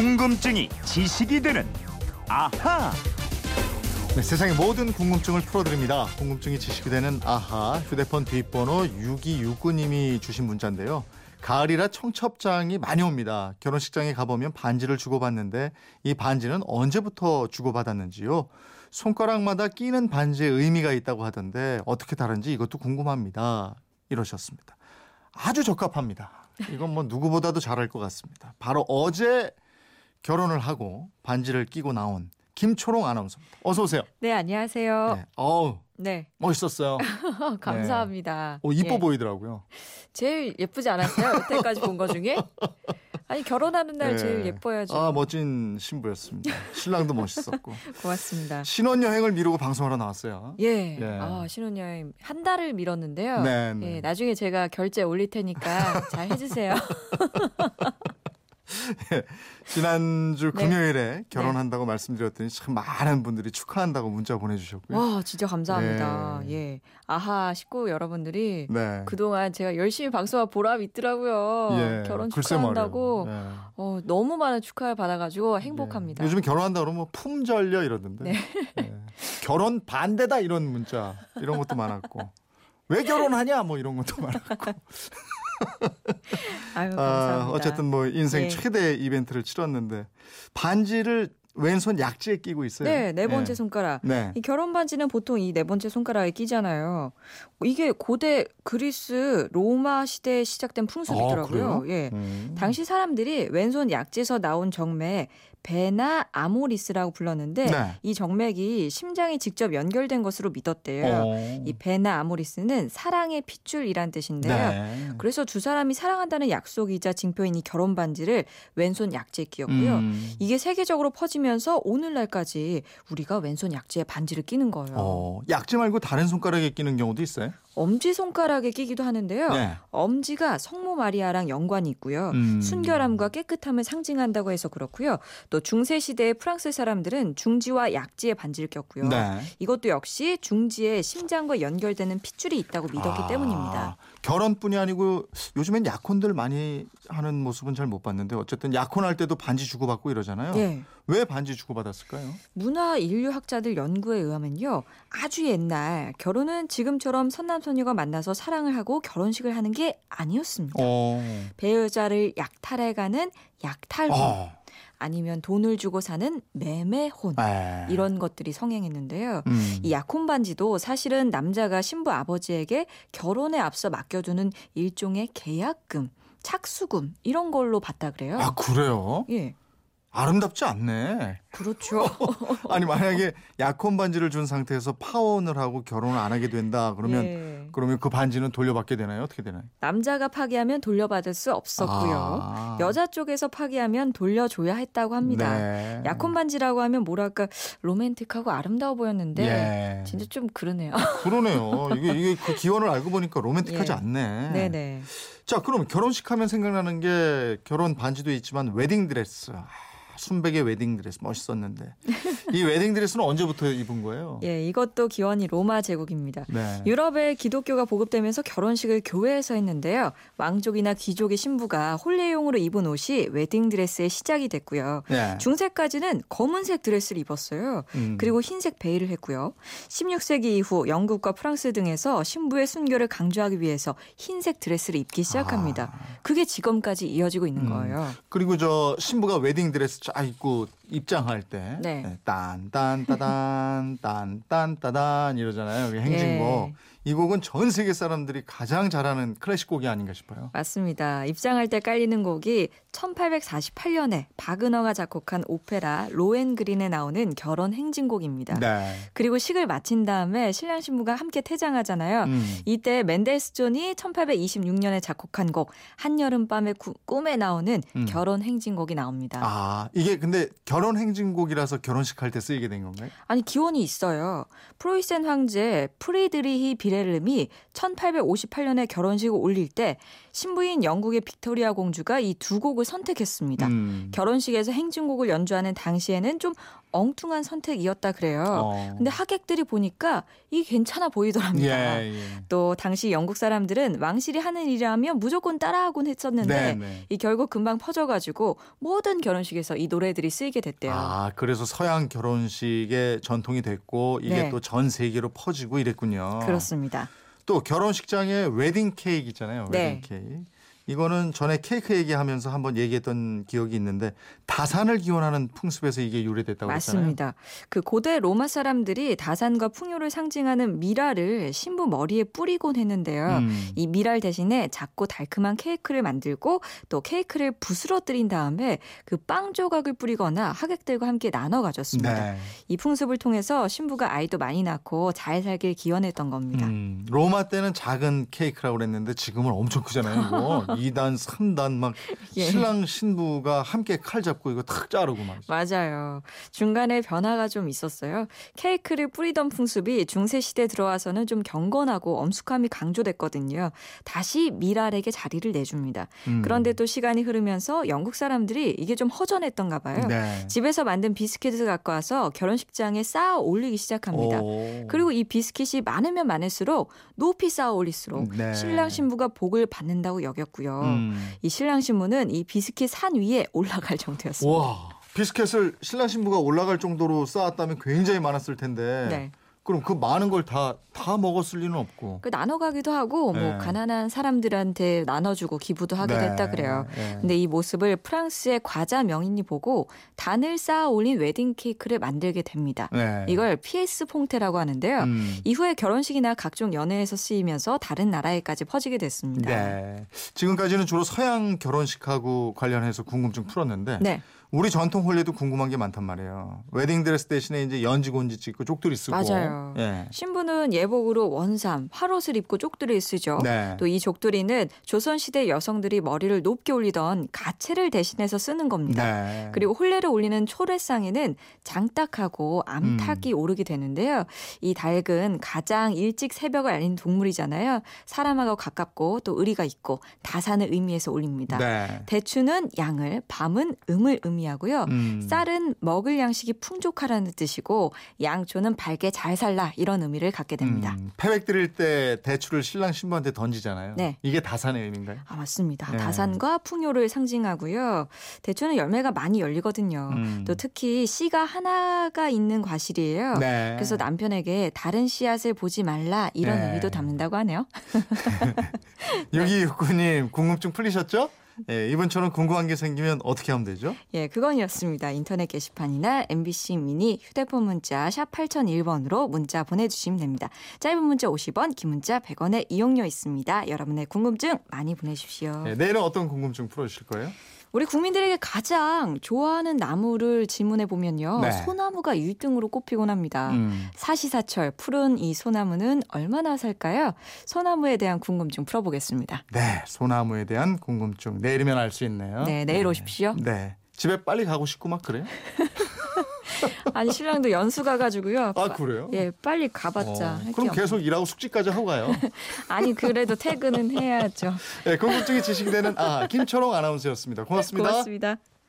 궁금증이 지식이 되는 아하. 네, 세상의 모든 궁금증을 풀어드립니다. 궁금증이 지식이 되는 아하 휴대폰 뒷번호 6269님이 주신 문자인데요. 가을이라 청첩장이 많이 옵니다. 결혼식장에 가보면 반지를 주고받는데 이 반지는 언제부터 주고받았는지요? 손가락마다 끼는 반지의 의미가 있다고 하던데 어떻게 다른지 이것도 궁금합니다. 이러셨습니다. 아주 적합합니다. 이건 뭐 누구보다도 잘할 것 같습니다. 바로 어제 결혼을 하고 반지를 끼고 나온 김초롱 아나운서입니다. 어서 오세요. 네, 안녕하세요. 네. 어우, 네. 멋있었어요. 감사합니다. 오, 이뻐 예. 보이더라고요. 제일 예쁘지 않았어요? 여태까지 본 거 중에? 아니, 결혼하는 날 네. 제일 예뻐야죠. 아, 멋진 신부였습니다. 신랑도 멋있었고. 고맙습니다. 신혼여행을 미루고 방송하러 나왔어요. 예. 예. 아, 신혼여행 한 달을 미뤘는데요. 네, 네. 예, 나중에 제가 결제 올릴 테니까 잘 해주세요. 지난주 네. 금요일에 결혼한다고 말씀드렸더니 참 많은 분들이 축하한다고 문자 보내주셨고요. 와, 진짜 감사합니다. 네. 예. 아하, 식구 여러분들이 네. 그동안 제가 열심히 방송한 보람이 있더라고요. 예, 결혼 축하한다고. 예. 어, 너무 많은 축하를 받아가지고 행복합니다. 예. 요즘 결혼한다 그러면 품절려 이러던데. 네. 예. 결혼 반대다 이런 문자 이런 것도 많았고. 왜 결혼하냐 뭐 이런 것도 많았고. 아유, 아, 감사합니다. 어쨌든 뭐 인생 예. 최대 이벤트를 치렀는데 반지를 왼손 약지에 끼고 있어요. 네, 네 번째 예. 손가락. 네. 이 결혼 반지는 보통 이 네 번째 손가락에 끼잖아요. 이게 고대 그리스 로마 시대에 시작된 풍습이더라고요. 아? 예. 음. 당시 사람들이 왼손 약지에서 나온 정맥 베나 아모리스라고 불렀는데 네. 이 정맥이 심장이 직접 연결된 것으로 믿었대요. 어. 이 베나 아모리스는 사랑의 핏줄이란 뜻인데요. 네. 그래서 두 사람이 사랑한다는 약속이자 징표인 이 결혼 반지를 왼손 약지에 끼었고요. 음. 이게 세계적으로 퍼 지면서 오늘날까지 우리가 왼손 약지에 반지를 끼는 거예요. 어, 약지 말고 다른 손가락에 끼는 경우도 있어요? 엄지 손가락에 끼기도 하는데요. 네. 엄지가 성모 마리아랑 연관이 있고요. 음. 순결함과 깨끗함을 상징한다고 해서 그렇고요. 또 중세 시대의 프랑스 사람들은 중지와 약지에 반지를 꼈고요. 네. 이것도 역시 중지에 심장과 연결되는 핏줄이 있다고 믿었기 아, 때문입니다. 결혼뿐이 아니고 요즘엔 약혼들 많이 하는 모습은 잘 못 봤는데 어쨌든 약혼할 때도 반지 주고받고 이러잖아요. 네. 왜 반지 주고받았을까요? 문화 인류학자들 연구에 의하면요. 아주 옛날 결혼은 지금처럼 선남선녀가 만나서 사랑을 하고 결혼식을 하는 게 아니었습니다. 어. 배우자를 약탈해가는 약탈혼 어. 아니면 돈을 주고 사는 매매혼 에. 이런 것들이 성행했는데요. 음. 이 약혼 반지도 사실은 남자가 신부 아버지에게 결혼에 앞서 맡겨두는 일종의 계약금, 착수금 이런 걸로 받다 그래요. 아 그래요? 예, 아름답지 않네. 그렇죠. 아니 만약에 약혼 반지를 준 상태에서 파혼을 하고 결혼을 안 하게 된다 그러면 예. 그러면 그 반지는 돌려받게 되나요? 어떻게 되나요? 남자가 파기하면 돌려받을 수 없었고요. 아. 여자 쪽에서 파기하면 돌려줘야 했다고 합니다. 네. 약혼 반지라고 하면 뭐랄까 로맨틱하고 아름다워 보였는데 예. 진짜 좀 그러네요. 그러네요. 이게 이게 그 기원을 알고 보니까 로맨틱하지 예. 않네. 네네. 자, 그럼 결혼식 하면 생각나는 게 결혼 반지도 있지만 웨딩 드레스. 아, 순백의 웨딩 드레스 멋있었는데. 이 웨딩 드레스는 언제부터 입은 거예요? 예, 이것도 기원이 로마 제국입니다. 네. 유럽에 기독교가 보급되면서 결혼식을 교회에서 했는데요. 왕족이나 귀족의 신부가 혼례용으로 입은 옷이 웨딩드레스의 시작이 됐고요. 네. 중세까지는 검은색 드레스를 입었어요. 음. 그리고 흰색 베일을 했고요. 16세기 이후 영국과 프랑스 등에서 신부의 순결을 강조하기 위해서 흰색 드레스를 입기 시작합니다. 그게 지금까지 이어지고 있는 음. 거예요. 그리고 저 신부가 웨딩 드레스 쫙 입고 입장할 때 네. 딴딴따단 딴딴따단 이러잖아요. 행진곡. 예. 이 곡은 전 세계 사람들이 가장 잘 아는 클래식 곡이 아닌가 싶어요. 맞습니다. 입장할 때 깔리는 곡이 1848년에 바그너가 작곡한 오페라 로엔그린에 나오는 결혼 행진곡입니다. 네. 그리고 식을 마친 다음에 신랑 신부가 함께 퇴장하잖아요. 음. 이때 멘델스존이 1826년에 작곡한 곡 한여름 밤의 구- 꿈에 나오는 음. 결혼 행진곡이 나옵니다. 아, 이게 근데 결혼 행진곡이라서 결혼식 할 때 쓰이게 된 건가요? 아니 기원이 있어요. 프로이센 황제 프리드리히 비렐름이 1858년에 결혼식을 올릴 때 신부인 영국의 빅토리아 공주가 이 두 곡을 선택했습니다. 음. 결혼식에서 행진곡을 연주하는 당시에는 좀 엉뚱한 선택이었다 그래요. 어. 근데 하객들이 보니까 이게 괜찮아 보이더랍니다. 예, 예. 또 당시 영국 사람들은 왕실이 하는 일이라면 무조건 따라하곤 했었는데 네, 네. 이 결국 금방 퍼져가지고 모든 결혼식에서 이 노래들이 쓰이게 됐대요. 아, 그래서 서양 결혼식의 전통이 됐고 이게 네. 또전 세계로 퍼지고 이랬군요. 그렇습니다. 또 결혼식장에 웨딩 케이크 있잖아요. 웨딩 네. 케이크. 이거는 전에 케이크 얘기하면서 한번 얘기했던 기억이 있는데 다산을 기원하는 풍습에서 이게 유래됐다고 했잖아요. 맞습니다. 그 고대 로마 사람들이 다산과 풍요를 상징하는 미라를 신부 머리에 뿌리곤 했는데요. 음. 이 미랄 대신에 작고 달콤한 케이크를 만들고 또 케이크를 부스러뜨린 다음에 그 빵 조각을 뿌리거나 하객들과 함께 나눠 가졌습니다. 네. 이 풍습을 통해서 신부가 아이도 많이 낳고 잘 살길 기원했던 겁니다. 음, 로마 때는 작은 케이크라고 그랬는데 지금은 엄청 크잖아요. 이거 2단, 3단 막 예. 신랑 신부가 함께 칼 잡고 이거 탁 자르고 막. 맞아요. 중간에 변화가 좀 있었어요. 케이크를 뿌리던 풍습이 중세 시대 들어와서는 좀 경건하고 엄숙함이 강조됐거든요. 다시 미랄에게 자리를 내줍니다. 음. 그런데 또 시간이 흐르면서 영국 사람들이 이게 좀 허전했던가 봐요. 네. 집에서 만든 비스킷을 갖고 와서 결혼식장에 쌓아 올리기 시작합니다. 오. 그리고 이 비스킷이 많으면 많을수록 높이 쌓아 올릴수록 네. 신랑 신부가 복을 받는다고 여겼고요. 음. 이 신랑 신부는 이 비스킷 산 위에 올라갈 정도였습니다. 와. 비스켓을 신랑 신부가 올라갈 정도로 쌓았다면 굉장히 많았을 텐데. 네. 그럼 그 많은 걸 다 다 먹었을 리는 없고. 그 나눠 가기도 하고 뭐 네. 가난한 사람들한테 나눠주고 기부도 하기도 네. 했다 그래요. 네. 근데 이 모습을 프랑스의 과자 명인이 보고 단을 쌓아 올린 웨딩 케이크를 만들게 됩니다. 네. 이걸 피에스 퐁테라고 하는데요. 음. 이후에 결혼식이나 각종 연회에서 쓰이면서 다른 나라에까지 퍼지게 됐습니다. 네. 지금까지는 주로 서양 결혼식하고 관련해서 궁금증 풀었는데 네, 우리 전통 혼례도 궁금한 게 많단 말이에요. 웨딩 드레스 대신에 이제 연지 곤지 찍고 족두리 쓰고. 맞아요. 예. 신부는 예복으로 원삼, 활옷을 입고 족두리를 쓰죠. 네. 또 이 족두리는 조선시대 여성들이 머리를 높게 올리던 가채를 대신해서 쓰는 겁니다. 네. 그리고 혼례를 올리는 초례상에는 장닭하고 암탉이 오르게 되는데요. 이 닭은 가장 일찍 새벽을 알린 동물이잖아요. 사람하고 가깝고 또 의리가 있고 다산을 의미해서 올립니다. 네. 대추는 양을, 밤은 음을 의미 하고요. 음. 쌀은 먹을 양식이 풍족하라는 뜻이고 양초는 밝게 잘 살라 이런 의미를 갖게 됩니다. 음, 패백 드릴 때 대추를 신랑 신부한테 던지잖아요. 네. 이게 다산의 의미인가요? 아 맞습니다. 네. 다산과 풍요를 상징하고요. 대추는 열매가 많이 열리거든요. 음. 또 특히 씨가 하나가 있는 과실이에요. 네. 그래서 남편에게 다른 씨앗을 보지 말라 이런 네. 의미도 담는다고 하네요. 유기육구님 궁금증 풀리셨죠? 예, 이번처럼 궁금한 게 생기면 어떻게 하면 되죠? 예, 그건이었습니다. 인터넷 게시판이나 MBC 미니 휴대폰 문자 샵 8001번으로 문자 보내주시면 됩니다. 짧은 문자 50원, 긴 문자 100원의 이용료 있습니다. 여러분의 궁금증 많이 보내주십시오. 예, 내일은 어떤 궁금증 풀어주실 거예요? 우리 국민들에게 가장 좋아하는 나무를 질문해 보면요. 네. 소나무가 1등으로 꼽히곤 합니다. 음. 사시사철 푸른 이 소나무는 얼마나 살까요? 소나무에 대한 궁금증 풀어보겠습니다. 네, 소나무에 대한 궁금증 내일이면 알 수 있네요. 네, 내일 오십시오. 네. 집에 빨리 가고 싶고 막 그래요? 아니 신랑도 연수 가가지고요. 아 그래요? 예, 빨리 가봤자. 어, 그럼 없- 계속 일하고 숙직까지 하고 가요. 아니 그래도 퇴근은 해야죠. 네, 궁금증이 지식이 되는 아 김초롱 아나운서였습니다. 고맙습니다. 고맙습니다.